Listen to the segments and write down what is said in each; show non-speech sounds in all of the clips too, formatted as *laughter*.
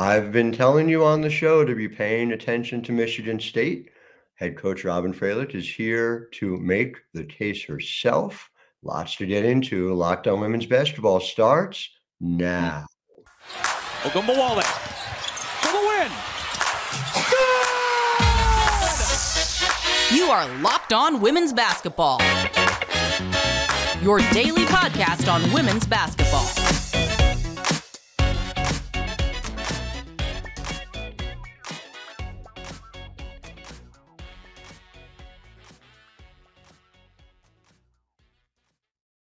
I've been telling you on the show to be paying attention to Michigan State. Head coach Robyn Fralick is here to make the case herself. Lots to get into. Locked on Women's Basketball starts hmm. now. Ogunbowale for the win. You are Locked On Women's Basketball. Your daily podcast on women's basketball.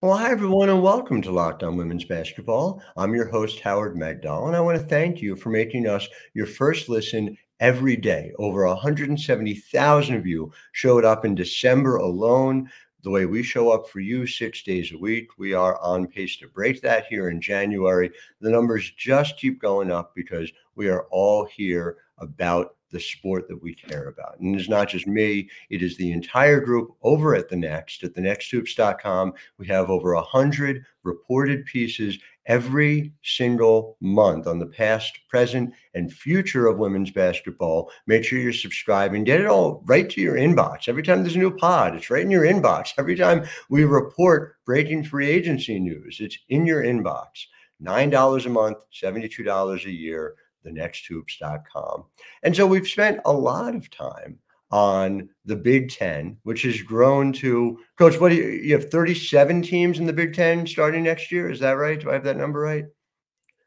Well, hi, everyone, and welcome to Locked On Women's Basketball. I'm your host, Howard Megdal, and I want to thank you for making us your first listen every day. Over 170,000 of you showed up in December alone. The way we show up for you six days a week, we are on pace to break that here in January. The numbers just keep going up because we are all here about the sport that we care about. And it's not just me, it is the entire group over at the Next, at thenexthoops.com. We have over a hundred reported pieces every single month on the past, present, and future of women's basketball. Make sure you're subscribing. Get it all right to your inbox. Every time there's a new pod, it's right in your inbox. Every time we report breaking free agency news, it's in your inbox. $9 a month, $72 a year thenexthoops.com. And so we've spent a lot of time on the Big Ten, which has grown to coach. What do you, you have 37 teams in the Big Ten starting next year? Is that right? Do I have that number right?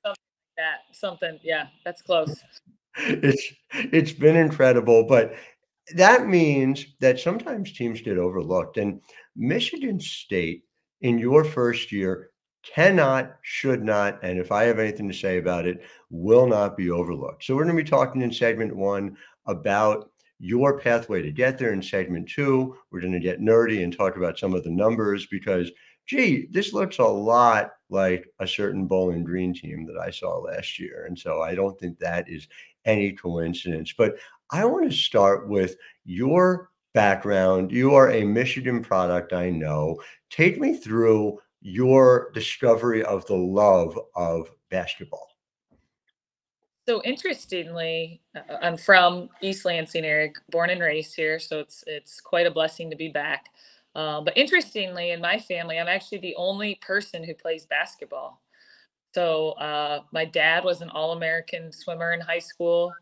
Something like that. Something, yeah, that's close. *laughs* it's it's been incredible, but that means that sometimes teams get overlooked. And Michigan State in your first year cannot, should not, and if I have anything to say about it, will not be overlooked. So we're going to be talking in segment one about your pathway to get there. In segment two, we're going to get nerdy and talk about some of the numbers because, gee, this looks a lot like a certain Bowling Green team that I saw last year. And so I don't think that is any coincidence. But I want to start with your background. You are a Michigan product, I know. Take me through your discovery of the love of basketball? So interestingly, uh, I'm from East Lansing Eric, born and raised here, so it's it's quite a blessing to be back. Uh, but interestingly, in my family, I'm actually the only person who plays basketball. So uh, my dad was an All-American swimmer in high school.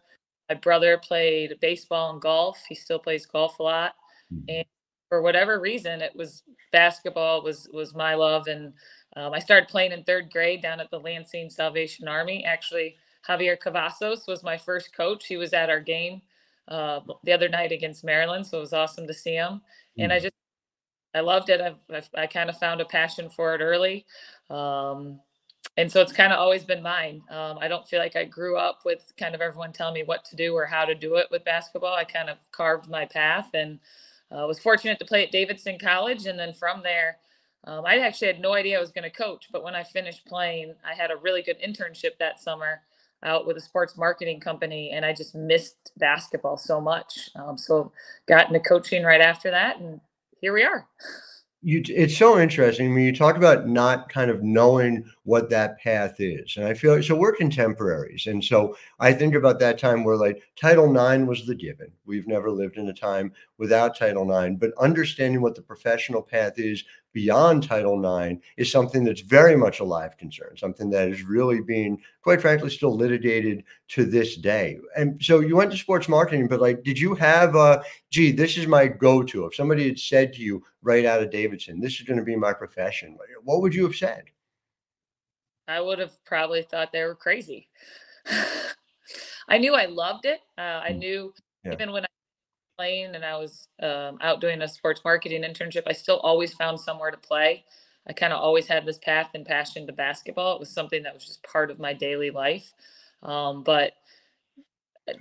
My brother played baseball and golf. He still plays golf a lot. Mm-hmm. And for whatever reason, it was basketball was was my love, and um, I started playing in third grade down at the Lansing Salvation Army. Actually, Javier Cavazos was my first coach. He was at our game uh, the other night against Maryland, so it was awesome to see him. Mm. And I mm. just I loved it. I've, I've, i kind of found a passion for it early. Um, and so it's kind of always been mine. Um, I don't feel like I grew up with kind of everyone telling me what to do or how to do it with basketball. I kind of carved my path and uh, was fortunate to play at Davidson College, and then from there, um, I actually had no idea I was going to coach. But when I finished playing, I had a really good internship that summer out with a sports marketing company, and I just missed basketball so much. Um, so got into coaching right after that, and here we are. you it's so interesting when I mean, you talk about not kind of knowing what that path is and i feel so we're contemporaries and so i think about that time where like title ix was the given we've never lived in a time without title ix but understanding what the professional path is beyond Title IX is something that's very much a live concern, something that is really being, quite frankly, still litigated to this day. And so you went to sports marketing, but like, did you have a, gee, this is my go to? If somebody had said to you right out of Davidson, this is going to be my profession, what would you have said? I would have probably thought they were crazy. *laughs* I knew I loved it. Uh, I mm. knew yeah. even when I was playing and I was um, out doing a sports marketing internship, I still always found somewhere to play. I kind of always had this path and passion to basketball. It was something that was just part of my daily life. Um, but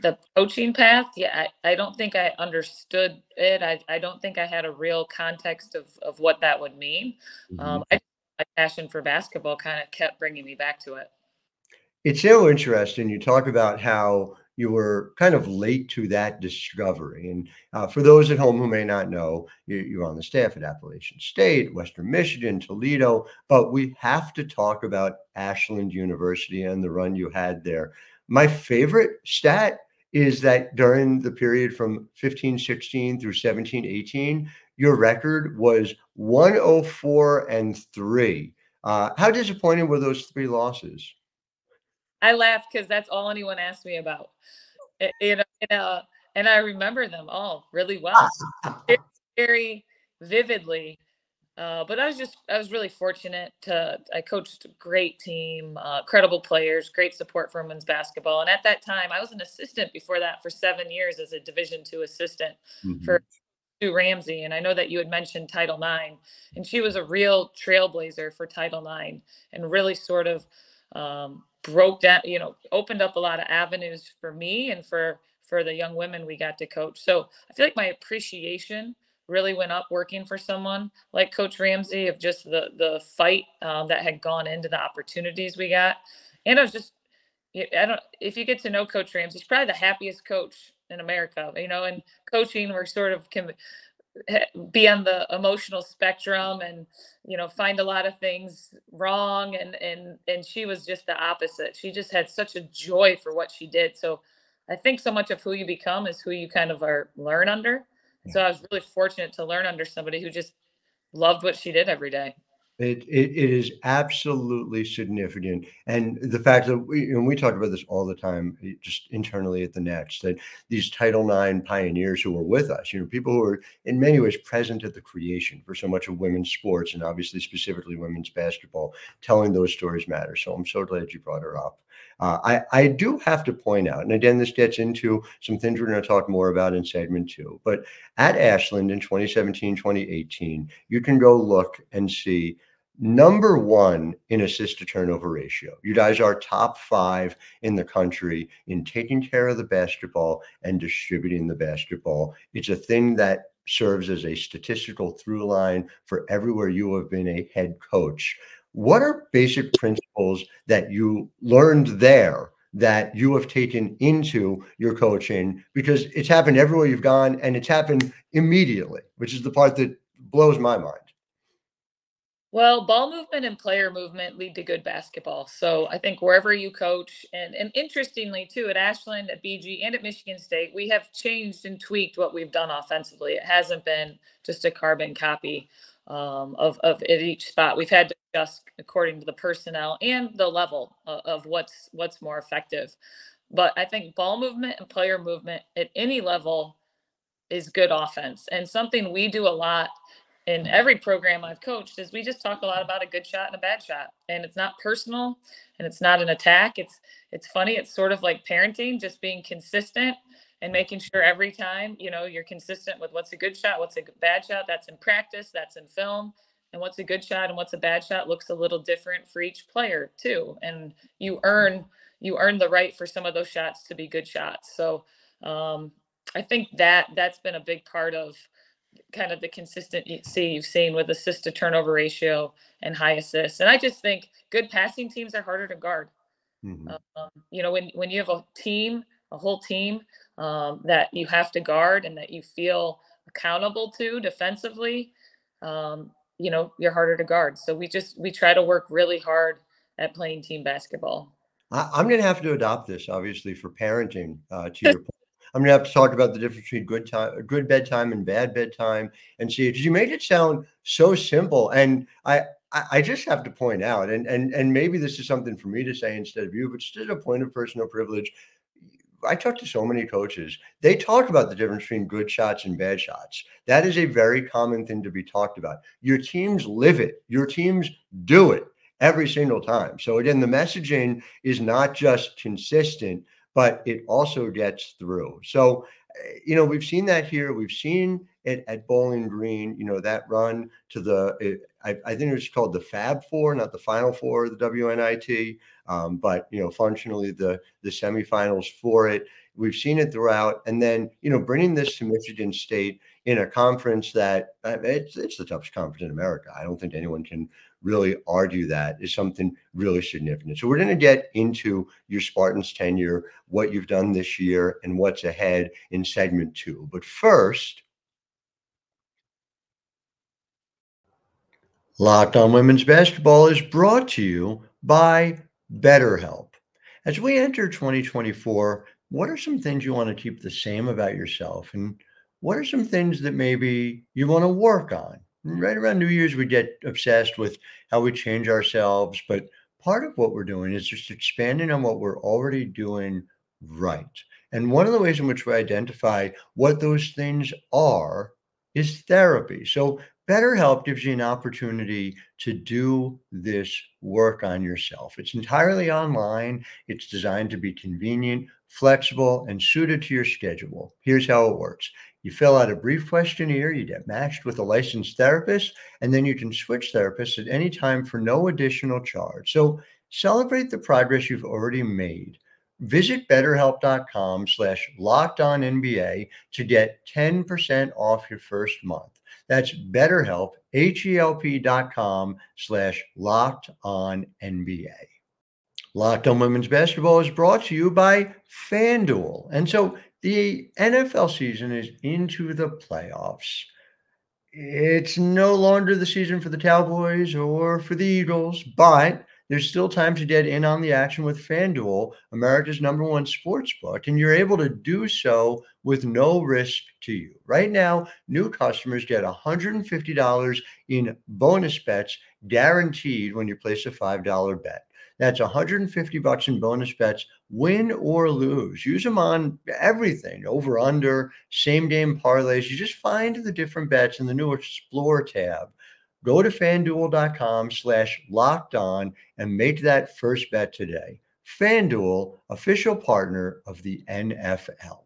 the coaching path, yeah, I, I don't think I understood it. I, I don't think I had a real context of, of what that would mean. Mm-hmm. Um, I, my passion for basketball kind of kept bringing me back to it. It's so interesting. You talk about how you were kind of late to that discovery. And uh, for those at home who may not know, you, are on the staff at Appalachian State, Western Michigan, Toledo, but we have to talk about Ashland University and the run you had there. My favorite stat is that during the period from 1516 through 17 18, your record was 104 and 3. Uh, how disappointed were those three losses? I laugh because that's all anyone asked me about. You know, and, uh, and I remember them all really well, *laughs* very, very vividly. Uh, but I was just I was really fortunate to I coached a great team, uh, credible players, great support for women's basketball. And at that time, I was an assistant before that for seven years as a Division two assistant mm-hmm. for Sue Ramsey. And I know that you had mentioned Title IX, and she was a real trailblazer for Title IX, and really sort of um, broke down, you know, opened up a lot of avenues for me and for for the young women we got to coach. So I feel like my appreciation really went up working for someone like Coach Ramsey of just the the fight um, that had gone into the opportunities we got. And I was just, I don't, if you get to know Coach Ramsey, he's probably the happiest coach in America. You know, and coaching, we're sort of can eh, be on the emotional spectrum and you know find a lot of things wrong and and and she was just the opposite she just had such a joy for what she did so i think so much of who you become is who you kind of are learn under so I was really fortunate to learn under somebody who just loved what she did every day. It, it, it is absolutely significant. And the fact that we, and we talk about this all the time, eh, just internally at the Next, that these Title IX pioneers who were with us, you know, people who are in many ways present at the creation for so much of women's sports and obviously specifically women's basketball, telling those stories matter. So I'm so glad you brought her up. Uh, I, I do have to point out, and again, this gets into some things we're going to talk more about in segment two, but at Ashland in 2017, 2018, you can go look and see number one in assist to turnover ratio. You guys are top five in the country in taking care of the basketball and distributing the basketball. It's a thing that serves as a statistical through line for everywhere you have been a head coach. What are basic principles that you learned there that you have taken into your coaching? Because it's happened everywhere you've gone and it's happened immediately, which is the part that blows my mind. Well, ball movement and player movement lead to good basketball. So I think wherever you coach, and, and interestingly too, at Ashland, at BG, and at Michigan State, we have changed and tweaked what we've done offensively. It hasn't been just a carbon copy um, of of at each spot. We've had adjust according to the personnel and the level of, of what's what's more effective. But I think ball movement and player movement at any level is good offense, and something we do a lot in every program I've coached is we just talk a lot about a good shot and a bad shot. And it's not personal and it's not an attack. It's it's funny. It's sort of like parenting, just being consistent and making sure every time, you know, you're consistent with what's a good shot, what's a bad shot. That's in practice, that's in film. And what's a good shot and what's a bad shot looks a little different for each player too. And you earn you earn the right for some of those shots to be good shots. So um, I think that that's been a big part of kind of the consistency you've seen with assist to turnover ratio and high assists. And I just think good passing teams are harder to guard. Mm-hmm. Um, you know, when when you have a team, a whole team um, that you have to guard and that you feel accountable to defensively, um, you know, you're harder to guard. So we just we try to work really hard at playing team basketball. I, am going to have to adopt this, obviously, for parenting. Uh, to your *laughs* point I'm gonna have to talk about the difference between good time, good bedtime, and bad bedtime, and see because you made it sound so simple. And I, I just have to point out, and and and maybe this is something for me to say instead of you, but just a point of personal privilege. I talk to so many coaches. They talk about the difference between good shots and bad shots. That is a very common thing to be talked about. Your teams live it. Your teams do it every single time. So again, the messaging is not just consistent, but it also gets through. So, eh, you know, we've seen that here. We've seen at, at Bowling Green, you know, that run to the, it, I, I, think it was called the Fab Four, not the Final Four of the WNIT, um, but, you know, functionally the, the semifinals for it. We've seen it throughout. And then, you know, bringing this to Michigan State in a conference that uh, it's, it's the toughest conference in America. I don't think anyone can really argue that is something really significant. So we're going to get into your Spartans tenure, what you've done this year, and what's ahead in segment two. But first, Locked on Women's Basketball is brought to you by BetterHelp. As we enter 2024, what are some things you want to keep the same about yourself? And what are some things that maybe you want to work on? Right around New Year's, we get obsessed with how we change ourselves. But part of what we're doing is just expanding on what we're already doing right. And one of the ways in which we identify what those things are is therapy. So BetterHelp gives you an opportunity to do this work on yourself. It's entirely online. It's designed to be convenient, flexible, and suited to your schedule. Here's how it works you fill out a brief questionnaire, you get matched with a licensed therapist, and then you can switch therapists at any time for no additional charge. So celebrate the progress you've already made. Visit betterhelp.com slash locked on NBA to get 10% off your first month. That's BetterHelp, H-E-L-P dot com slash locked on NBA. Locked on Women's Basketball is brought to you by FanDuel. And so the NFL season is into the playoffs. It's no longer the season for the Cowboys or for the Eagles, but there's still time to get in on the action with FanDuel, America's number one sports book, and you're able to do so with no risk to you. Right now, new customers get $150 in bonus bets guaranteed when you place a $5 bet. That's 150 bucks in bonus bets, win or lose. Use them on everything, over under, same game parlays. You just find the different bets in the new Explore tab. Go to fanduel.com slash locked on and make that first bet today. FanDuel, official partner of the NFL.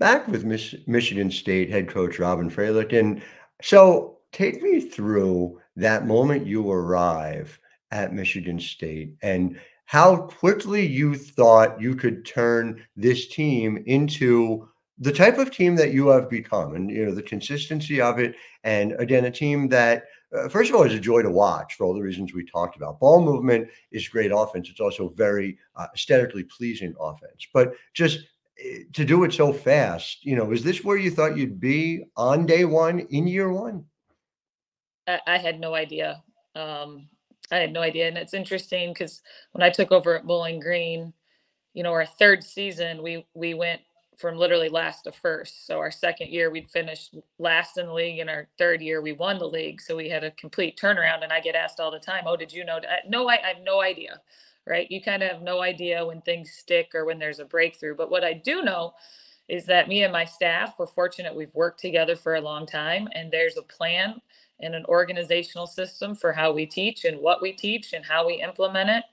Back with Mich- Michigan State head coach Robyn Fralick. And so take me through that moment you arrive at Michigan State and how quickly you thought you could turn this team into the type of team that you have become and you know the consistency of it. And again a team that uh, first of all is a joy to watch for all the reasons we talked about. Ball movement is great offense. It's also very uh, aesthetically pleasing offense. But just uh, to do it so fast you know is this where you thought you'd be on day one in year one? I, I had no idea. Um, I had no idea, and it's interesting because when I took over at Bowling Green, you know, our third season, we we went from literally last to first. So our second year, we'd finished last in the league, and our third year, we won the league. So we had a complete turnaround. And I get asked all the time, "Oh, did you know?" No, I, I have no idea. Right? You kind of have no idea when things stick or when there's a breakthrough. But what I do know is that me and my staff, we're fortunate. We've worked together for a long time, and there's a plan and an organizational system for how we teach and what we teach and how we implement it.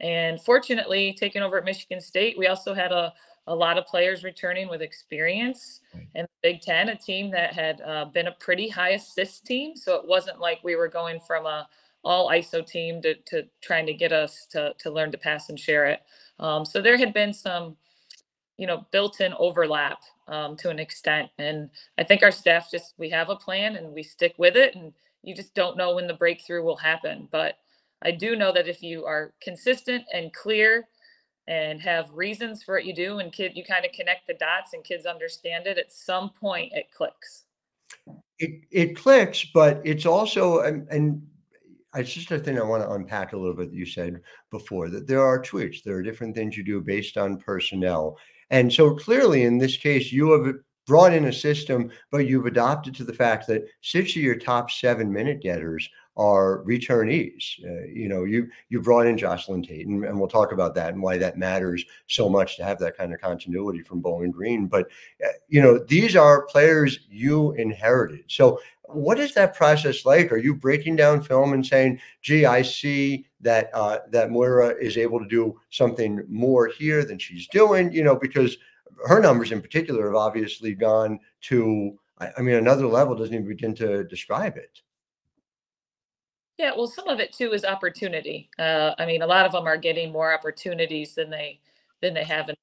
And fortunately, taking over at Michigan State, we also had a, a lot of players returning with experience in the Big Ten, a team that had uh, been a pretty high assist team. So it wasn't like we were going from a all ISO team to, to trying to get us to, to learn to pass and share it. Um, so there had been some, you know, built-in overlap um, to an extent. And I think our staff just we have a plan and we stick with it. And you just don't know when the breakthrough will happen. But I do know that if you are consistent and clear and have reasons for what you do, and kid, you kind of connect the dots and kids understand it. At some point, it clicks. It it clicks, but it's also and, and it's just a thing I want to unpack a little bit that you said before that there are tweaks. There are different things you do based on personnel. And so clearly in this case, you have brought in a system, but you've adopted to the fact that six of your top seven minute getters are returnees. Uh, you know, you you brought in Jocelyn Tate, and, and, we'll talk about that and why that matters so much to have that kind of continuity from Bowling Green. But uh, you know, these are players you inherited. So, what is that process like? Are you breaking down film and saying, "Gee, I see that uh, that Moira is able to do something more here than she's doing," you know, because her numbers in particular have obviously gone to, I mean, another level doesn't even begin to describe it. Yeah, well, some of it too is opportunity. Uh, I mean, a lot of them are getting more opportunities than they than they have in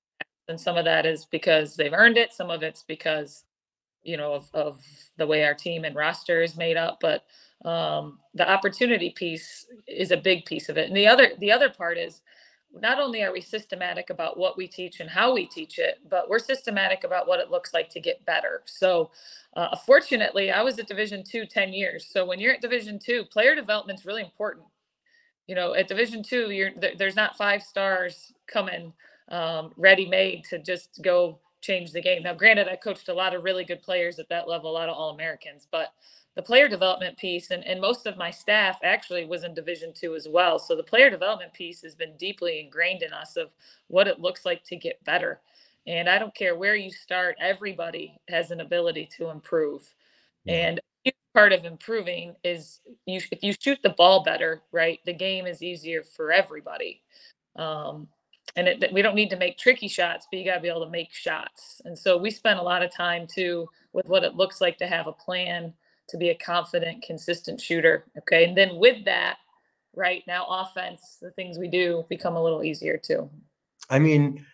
and some of that is because they've earned it. Some of it's because you know of, of the way our team and roster is made up. But um, the opportunity piece is a big piece of it. And the other the other part is not only are we systematic about what we teach and how we teach it, but we're systematic about what it looks like to get better. So, uh, fortunately, I was at Division two 10 years. So when you're at Division two, player development is really important. You know, at Division two, you're there's not five stars coming um, ready made to just go change the game. Now, granted, I coached a lot of really good players at that level, a lot of All Americans, but the player development piece and, and most of my staff actually was in division two as well. So the player development piece has been deeply ingrained in us of what it looks like to get better. And i don't care where you start everybody has an ability to improve. And part of improving is you if you shoot the ball better right the game is easier for everybody. Um, and it, we don't need to make tricky shots but you got to be able to make shots. And so we spent a lot of time too with what it looks like to have a plan to be a confident, consistent shooter. Okay. And then with that, right now, offense, the things we do become a little easier too. I mean,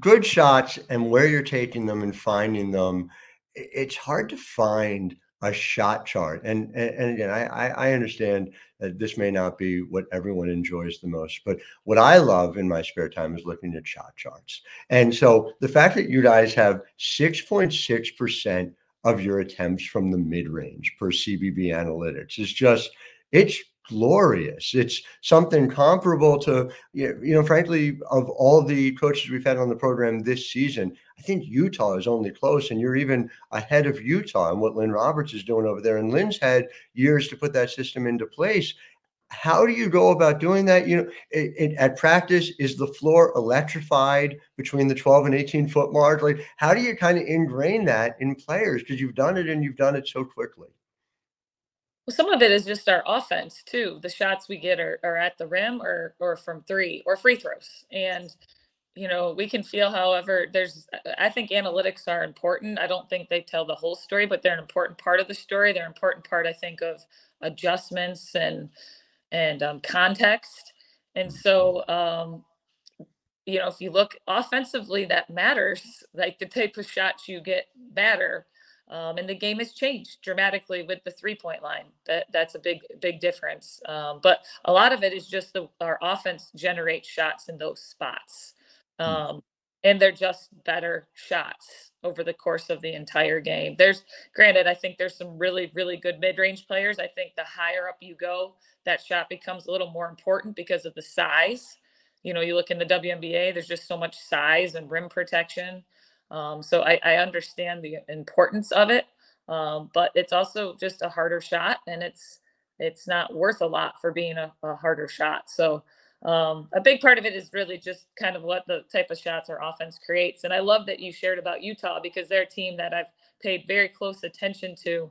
good shots and where you're taking them and finding them, it's hard to find a shot chart. And and, and again, I, I understand that this may not be what everyone enjoys the most, but what I love in my spare time is looking at shot charts. And so the fact that you guys have 6.6 percent of your attempts from the mid range per CBB analytics. It's just, it's glorious. It's something comparable to, you know, frankly, of all the coaches we've had on the program this season, I think Utah is only close, and you're even ahead of Utah and what Lynn Roberts is doing over there. And Lynn's had years to put that system into place how do you go about doing that? You know, it, it, at practice, is the floor electrified between the 12 and 18 foot mark? Like, how do you kind of ingrain that in players? Because you've done it and you've done it so quickly. Well, some of it is just our offense too. The shots we get are, are at the rim or or from three or free throws. And you know, we can feel, however, there's uh, I think analytics are important. I don't think they tell the whole story, but they're an important part of the story. They're an important part, I think, of adjustments and and um, context. And so, um, you know, if you look offensively, that matters. Like the type of shots you get matter. Um, and the game has changed dramatically with the three point line. That that's a big big difference. Um, but a lot of it is just the our offense generates shots in those spots, hmm. um, and they're just better shots over the course of the entire game. There's granted, I think there's some really, really good mid-range players. I think the higher up you go, that shot becomes a little more important because of the size. You know, you look in the WNBA, there's just so much size and rim protection. Um, so I, I, understand the importance of it, um, but it's also just a harder shot, and it's it's not worth a lot for being a, a harder shot. So um, a big part of it is really just kind of what the type of shots our offense creates. And I love that you shared about Utah because they're a team that I've paid very close attention to.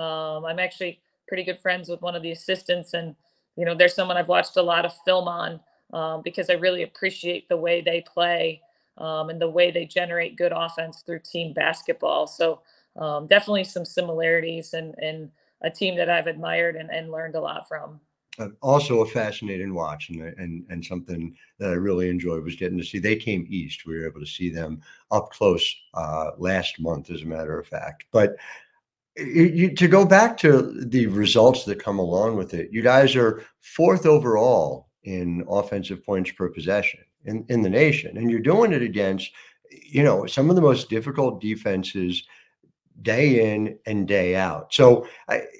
Um, I'm actually pretty good friends with one of the assistants, and you know, there's someone I've watched a lot of film on um, because I really appreciate the way they play um, and the way they generate good offense through team basketball. So um, definitely some similarities and and a team that I've admired and, and learned a lot from also a fascinating watch and, and and something that I really enjoyed was getting to see. They came east. We were able to see them up close uh, last month, as a matter of fact. But you, to go back to the results that come along with it, you guys are fourth overall in offensive points per possession in, in the nation, and you're doing it against you know some of the most difficult defenses day in and day out. So,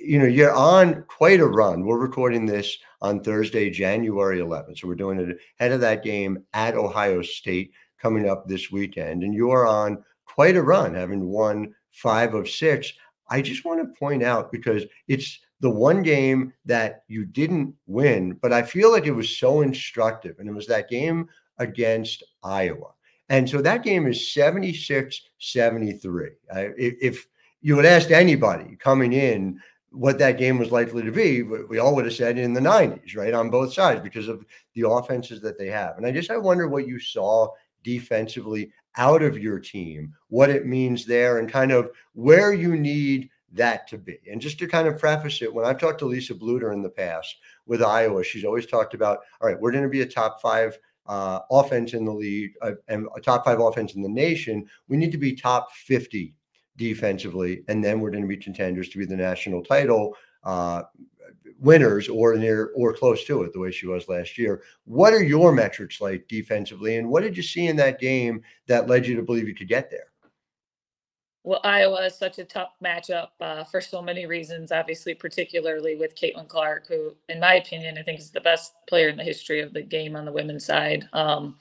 you know, you're on quite a run. We're recording this on Thursday, January 11th. So we're doing it ahead of that game at Ohio State coming up this weekend. And you're on quite a run, having won five of six. I just want to point out because it's the one game that you didn't win, but I feel like it was so instructive. And it was that game against Iowa. And so that game is 76 73. Uh, if you had asked anybody coming in what that game was likely to be, we all would have said in the 90s, right? On both sides because of the offenses that they have. And I just I wonder what you saw defensively out of your team, what it means there, and kind of where you need that to be. And just to kind of preface it, when I've talked to Lisa Bluder in the past with Iowa, she's always talked about, all right, we're going to be a top five uh, offense in the league uh, and a top five offense in the nation. We need to be top 50 defensively, and then we're going to be contenders to be the national title uh, winners or near or close to it, the way she was last year. What are your metrics like defensively, and what did you see in that game that led you to believe you could get there? Well, Iowa is such a tough matchup uh, for so many reasons. Obviously, particularly with Caitlin Clark, who, in my opinion, I think is the best player in the history of the game on the women's side. Um,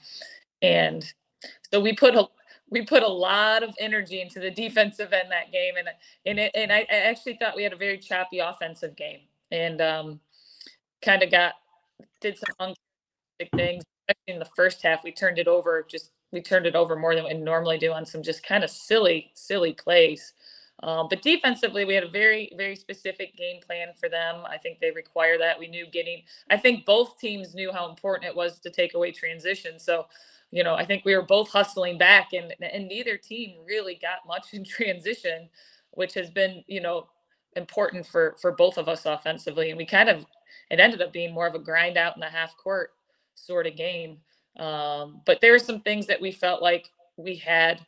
and so we put a we put a lot of energy into the *laughs* defensive end that game, and and it, and I, I actually thought we had a very choppy offensive game, and um, kind of got did some things. in the first half, we turned it over just we turned it over more than we normally do on some just kind of silly, silly plays. Um, but defensively, we had a very, very specific game plan for them. I think they require that. We knew getting, I think both teams knew how important it was to take away transition. So, you know, I think we were both hustling back, and, and neither team really got much in *laughs* transition, which has been, you know, important for for both of us offensively. And we kind of, it ended up being more of a grind out in the half court sort of game. Um, but there are some things that we felt like we had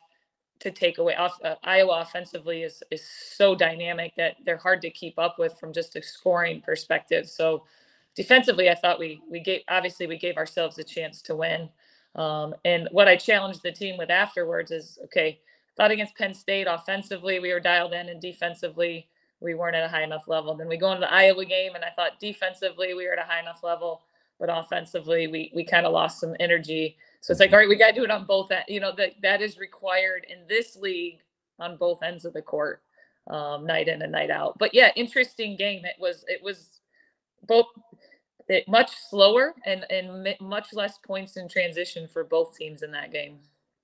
to take away. Off, uh, Iowa offensively is is so dynamic that they're hard to keep up with from just a scoring perspective. So defensively, I thought we we gave obviously we gave ourselves a chance to win. Um, and what I challenged the team with afterwards is okay. Thought against Penn State offensively, we were dialed in, and defensively, we weren't at a high enough level. Then we go into the Iowa game, and I thought defensively, we were at a high enough level but offensively we we kind of lost some energy. So it's like, mm-hmm. all right, we got to do it on both ends. You know that that is required in this league on both ends of the court, um, night in and night out. But yeah, interesting game. It was it was both it much slower and and much less points in transition for both teams in that game.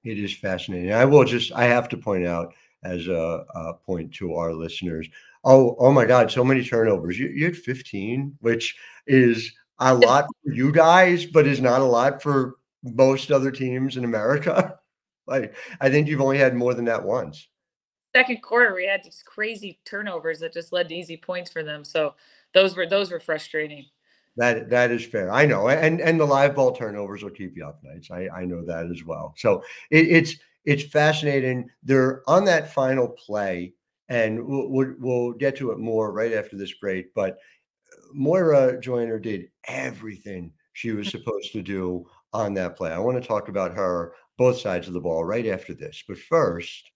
It is fascinating. I will just I have to point out as a, a point to our listeners. Oh, oh my God! So many turnovers. You, you had 15, which is a lot for you guys, but is not a lot for most other teams in America. *laughs* like I think you've only had more than that once. Second quarter, we had these crazy turnovers that just led to easy points for them. So those were those were frustrating. That that is fair. I know, and and the live ball turnovers will keep you up nights. I I know that as well. So it, it's it's fascinating. They're on that final play, and we'll, we'll, we'll get to it more right after this break. But Moira Joiner did everything she was supposed to do on that play. I want to talk about her, both sides of the ball, right after this. But first,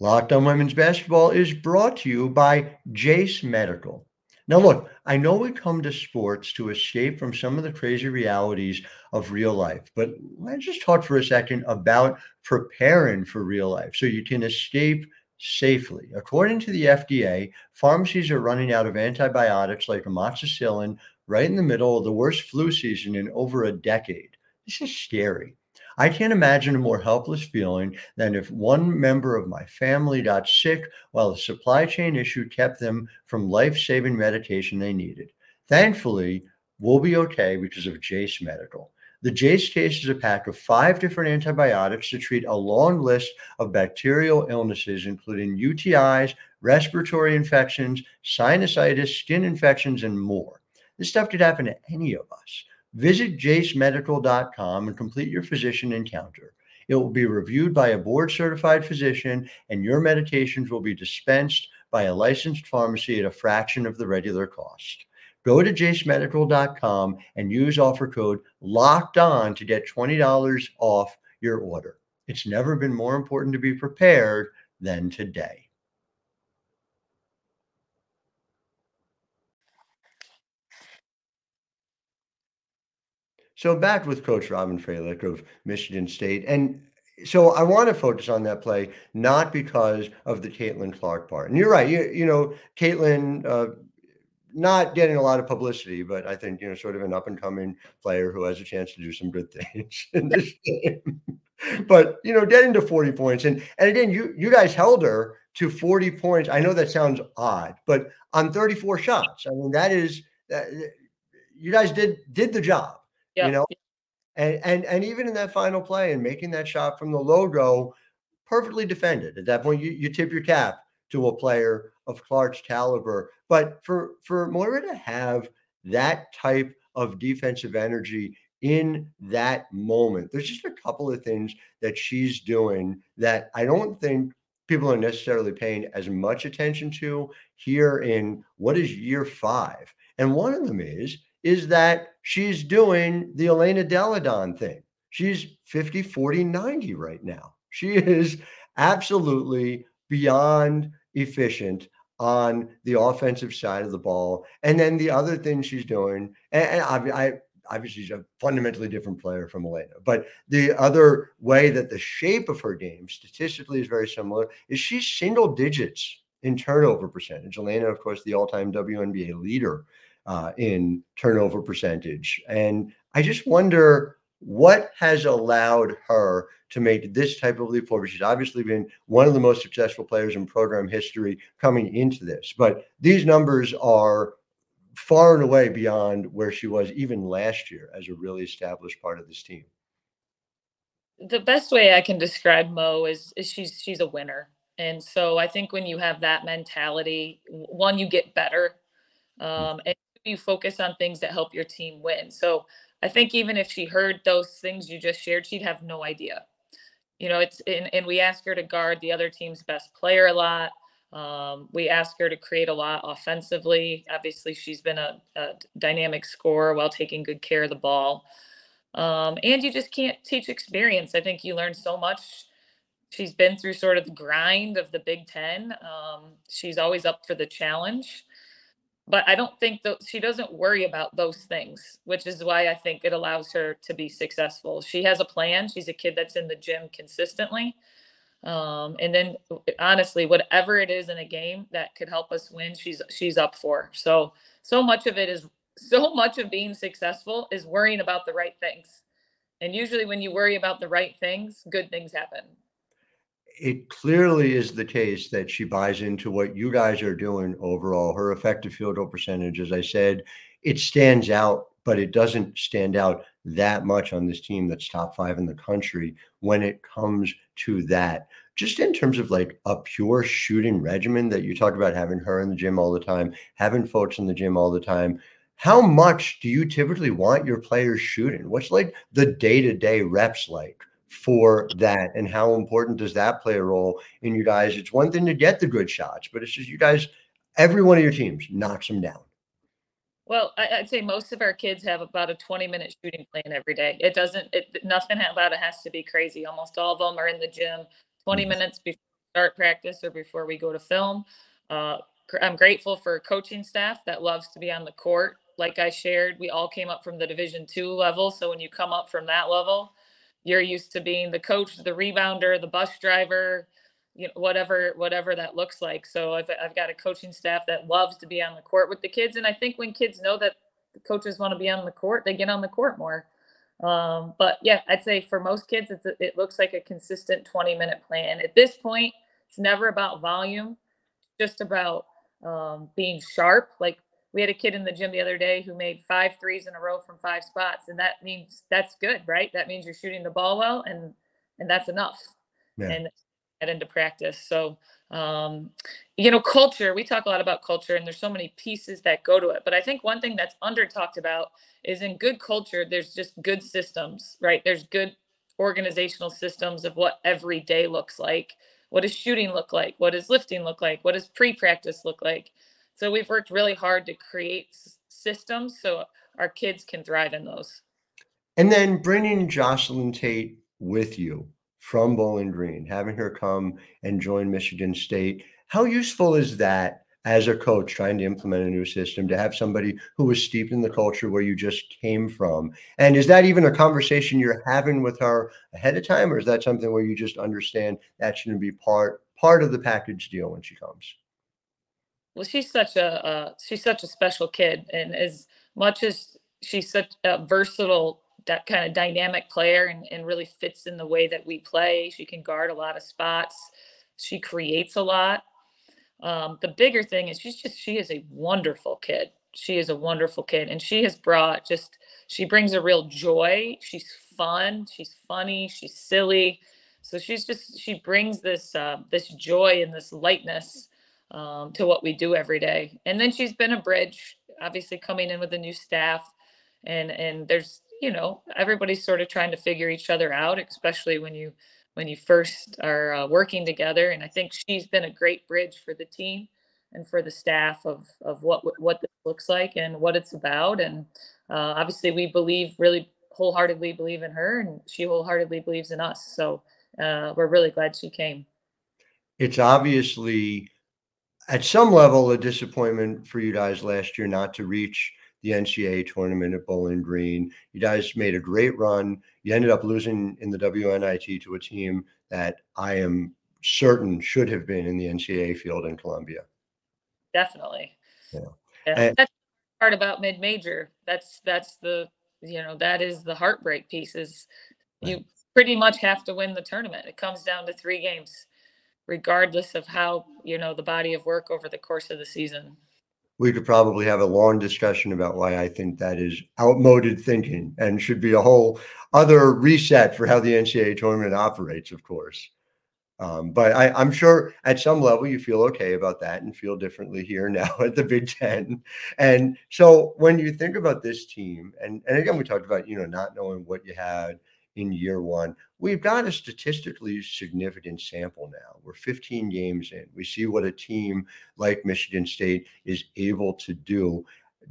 Locked on Women's Basketball is brought to you by Jase Medical. Now, look, I know we come to sports to escape from some of the crazy realities of real life, but let's just talk for a second about preparing for real life so you can escape safely. According to the FDA, pharmacies are running out of antibiotics like amoxicillin right in the middle of the worst flu season in over a decade. This is scary. I can't imagine a more helpless feeling than if one member of my family got sick while a supply chain issue kept them from life saving medication they needed. Thankfully, we'll be okay because of Jase Medical. The Jase Case is a pack of five different antibiotics to treat a long list of bacterial illnesses, including UTIs, respiratory infections, sinusitis, skin infections, and more. This stuff could happen to any of us. Visit jasemedical.com and complete your physician encounter. It will be reviewed by a board certified physician, and your medications will be dispensed by a licensed pharmacy at a fraction of the regular cost. Go to jasemedical.com and use offer code locked on to get $20 off your order. It's never been more important to be prepared than today. So back with Coach Robyn Fralick of Michigan State. And so I want to focus on that play, not because of the Caitlin Clark part. And you're right. You, you know, Caitlin uh, not getting a lot of publicity, but I think you know, sort of an up and coming player who has a chance to do some good things *laughs* in this game. but you know, getting to 40 points, and and again, you you guys held her to 40 points. I know that sounds odd, but on 34 shots, I mean that is that you guys did did the job. Yeah. You know, And and and even in that final play and making that shot from the logo, perfectly defended. At that point, you, you tip your cap to a player of Clark's caliber. But for for Moira to have that type of defensive energy in that moment, there's just a couple of things that she's doing that I don't think people are necessarily paying as much attention to here in what is year five. And one of them is is that she's doing the Elena Delle Donne thing. She's 50, 40, 90 right now. She *laughs* is absolutely beyond efficient on the offensive side of the ball. And then the other thing she's doing, and, and I, I obviously she's a fundamentally different player from Elena. But the other way that the shape of her game statistically is very similar is she's single digits in turnover percentage. Elena, of course, the all-time WNBA leader uh, in turnover percentage. And I just wonder what has allowed her to make this type of leap forward. She's obviously been one of the most successful players in program history coming into this, but these numbers are far and away beyond where she was even last year as a really established part of this team. The best way I can describe Mo is, is she's she's a winner. And so I think when you have that mentality, one, you get better. Hmm. Um, and you focus on things that help your team win. So I think even if she heard those things you just shared, she'd have no idea. You know, it's and, and we ask her to guard the other team's best player a lot. Um, we ask her to create a lot offensively. Obviously, she's been a, a dynamic scorer while taking good care of the ball. Um, and you just can't teach experience. I think you learn so much. She's been through sort of the grind of the Big Ten. Um, she's always up for the challenge. But I don't think that she doesn't worry about those things, which is why I think it allows her to be successful. She has a plan. She's a kid that's in the gym consistently. Um, and then honestly, whatever it is in a game that could help us win, she's she's up for. So so much of it is so much of being successful is worrying about the right things. And usually when you worry about the right things, good things happen. It clearly is the case that she buys into what you guys are doing overall. Her effective field goal percentage, as I said, it stands out, but it doesn't stand out that much on this team that's top five in the country when it comes to that. Just in terms of like a pure shooting regimen that you talk about having her in the gym all the time, having folks in the gym all the time. How much do you typically want your players shooting? What's like the day to day reps like for that? And how important does that play a role in you guys? It's one thing to get the good shots, but it's just you guys, every one of your teams knocks them down. Well, I, would say most of our kids have about a 20 minute shooting plan every day. It doesn't, it, nothing about it has to be crazy. Almost all of them are in the gym 20 mm-hmm. minutes before start practice or before we go to film. Uh, I'm grateful for coaching staff that loves to be on the court. Like I shared, we all came up from the Division two level. So when you come up from that level, you're used to being the coach, the rebounder, the bus driver, you know whatever whatever that looks like. So I've, I've got a coaching staff that loves to be on the court with the kids and i think when kids know that the coaches want to be on the court they get on the court more. Um, but yeah i'd say for most kids it's a, it looks like a consistent 20 minute plan. At this point it's never about volume just about um, being sharp like we had a kid in the gym the other day who made five threes in a row from five spots and that means that's good right that means you're shooting the ball well and and that's enough yeah. and into practice. So, um, you know, culture, we talk a lot about culture and there's so many pieces that go to it. But I think one thing that's under talked about is in good culture, there's just good systems, right? There's good organizational systems of what every day looks like. What does shooting look like? What does lifting look like? What does pre practice look like? So we've worked really hard to create systems so our kids can thrive in those. And then bringing Jocelyn Tate with you from Bowling Green, having her come and join Michigan State. How useful is that as a coach trying to implement a new system to have somebody who was steeped in the culture where you just came from? And is that even a conversation you're having with her ahead of time, or is that something where you just understand that's going to be part part of the package deal when she comes? Well, she's such a uh, she's such a special kid, and as much as she's such a versatile that kind of dynamic player and, and really fits in the way that we play. She can guard a lot of spots. She creates a lot. Um, the bigger thing is she's just she is a wonderful kid. she is a wonderful kid, and she has brought just she brings a real joy. She's fun. She's funny. She's silly. So she's just she brings this uh, this joy and this lightness um, to what we do every day. And then she's been a bridge, obviously coming in with a new staff, and and there's you know everybody's sort of trying to figure each other out, especially when you when you first are uh, working together. And I think she's been a great bridge for the team and for the staff of of what what this looks like and what it's about. And uh, obviously, we believe really wholeheartedly believe in her, and she wholeheartedly believes in us. So uh, we're really glad she came. It's obviously at some level a disappointment for you guys last year not to reach the NCAA tournament at Bowling Green. You guys made a great run. You ended up losing in the WNIT to a team that I am certain should have been in the NCAA field in Columbia. Definitely. Yeah. yeah. And- that's the part about mid major. That's that's the you know that is the heartbreak piece. Is you pretty much have to win the tournament. It comes down to three games, regardless of how you know the body of work over the course of the season. We could probably have a long discussion about why I think that is outmoded thinking and should be a whole other reset for how the NCAA tournament operates, of course. Um, but I, I'm sure at some level you feel okay about that and feel differently here *laughs* now at the Big Ten. And so when you think about this team, and, and again, we talked about, you know, not knowing what you had in year one, we've got a statistically significant sample now. We're 15 games in. We see what a team like Michigan State is able to do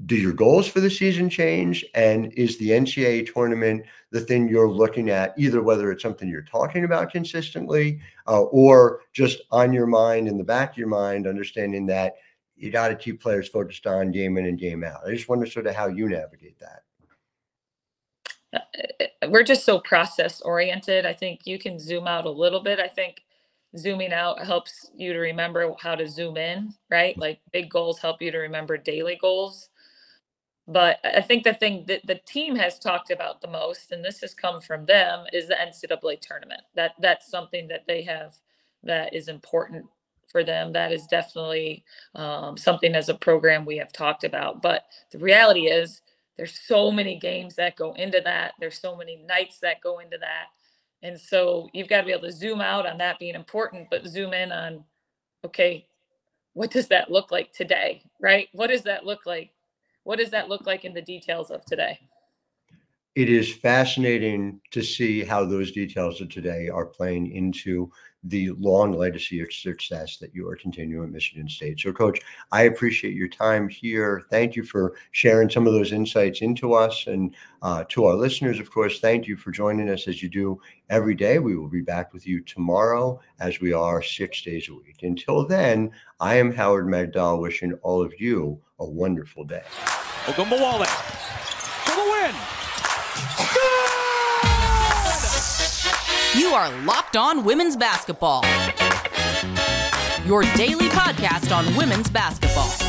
do your goals for the season change? And is the NCAA tournament the thing you're looking at, either whether it's something you're talking about consistently uh, or just on your mind, in the back of your mind, understanding that you got to keep players focused on game in and game out? I just wonder sort of how you navigate that. Uh, we're just so process oriented. I think you can zoom out a little bit. I think zooming out helps you to remember how to zoom in, right? Like big goals help you to remember daily goals but I think the thing that the team has talked about the most, and this has come from them, is the NCAA tournament. That that's something that they have that is important for them. That is definitely um, something as a program we have talked about. But the reality is, there's so many games that go into that. There's so many nights that go into that, and so you've got to be able to zoom out on that being important, but zoom in on, okay, what does that look like today, right? What does that look like what does that look like in the details of today? It is fascinating to see how those details of today are playing into the long legacy of success that you are continuing at Michigan State. So, Coach, I appreciate your time here. Thank you for sharing some of those insights into us and uh, to our listeners. Of course, thank you for joining us as you do every day. We will be back with you tomorrow, as we are six days a week. Until then, I am Howard Megdal, wishing all of you a wonderful day. Are Locked On Women's Basketball, your daily podcast on women's basketball.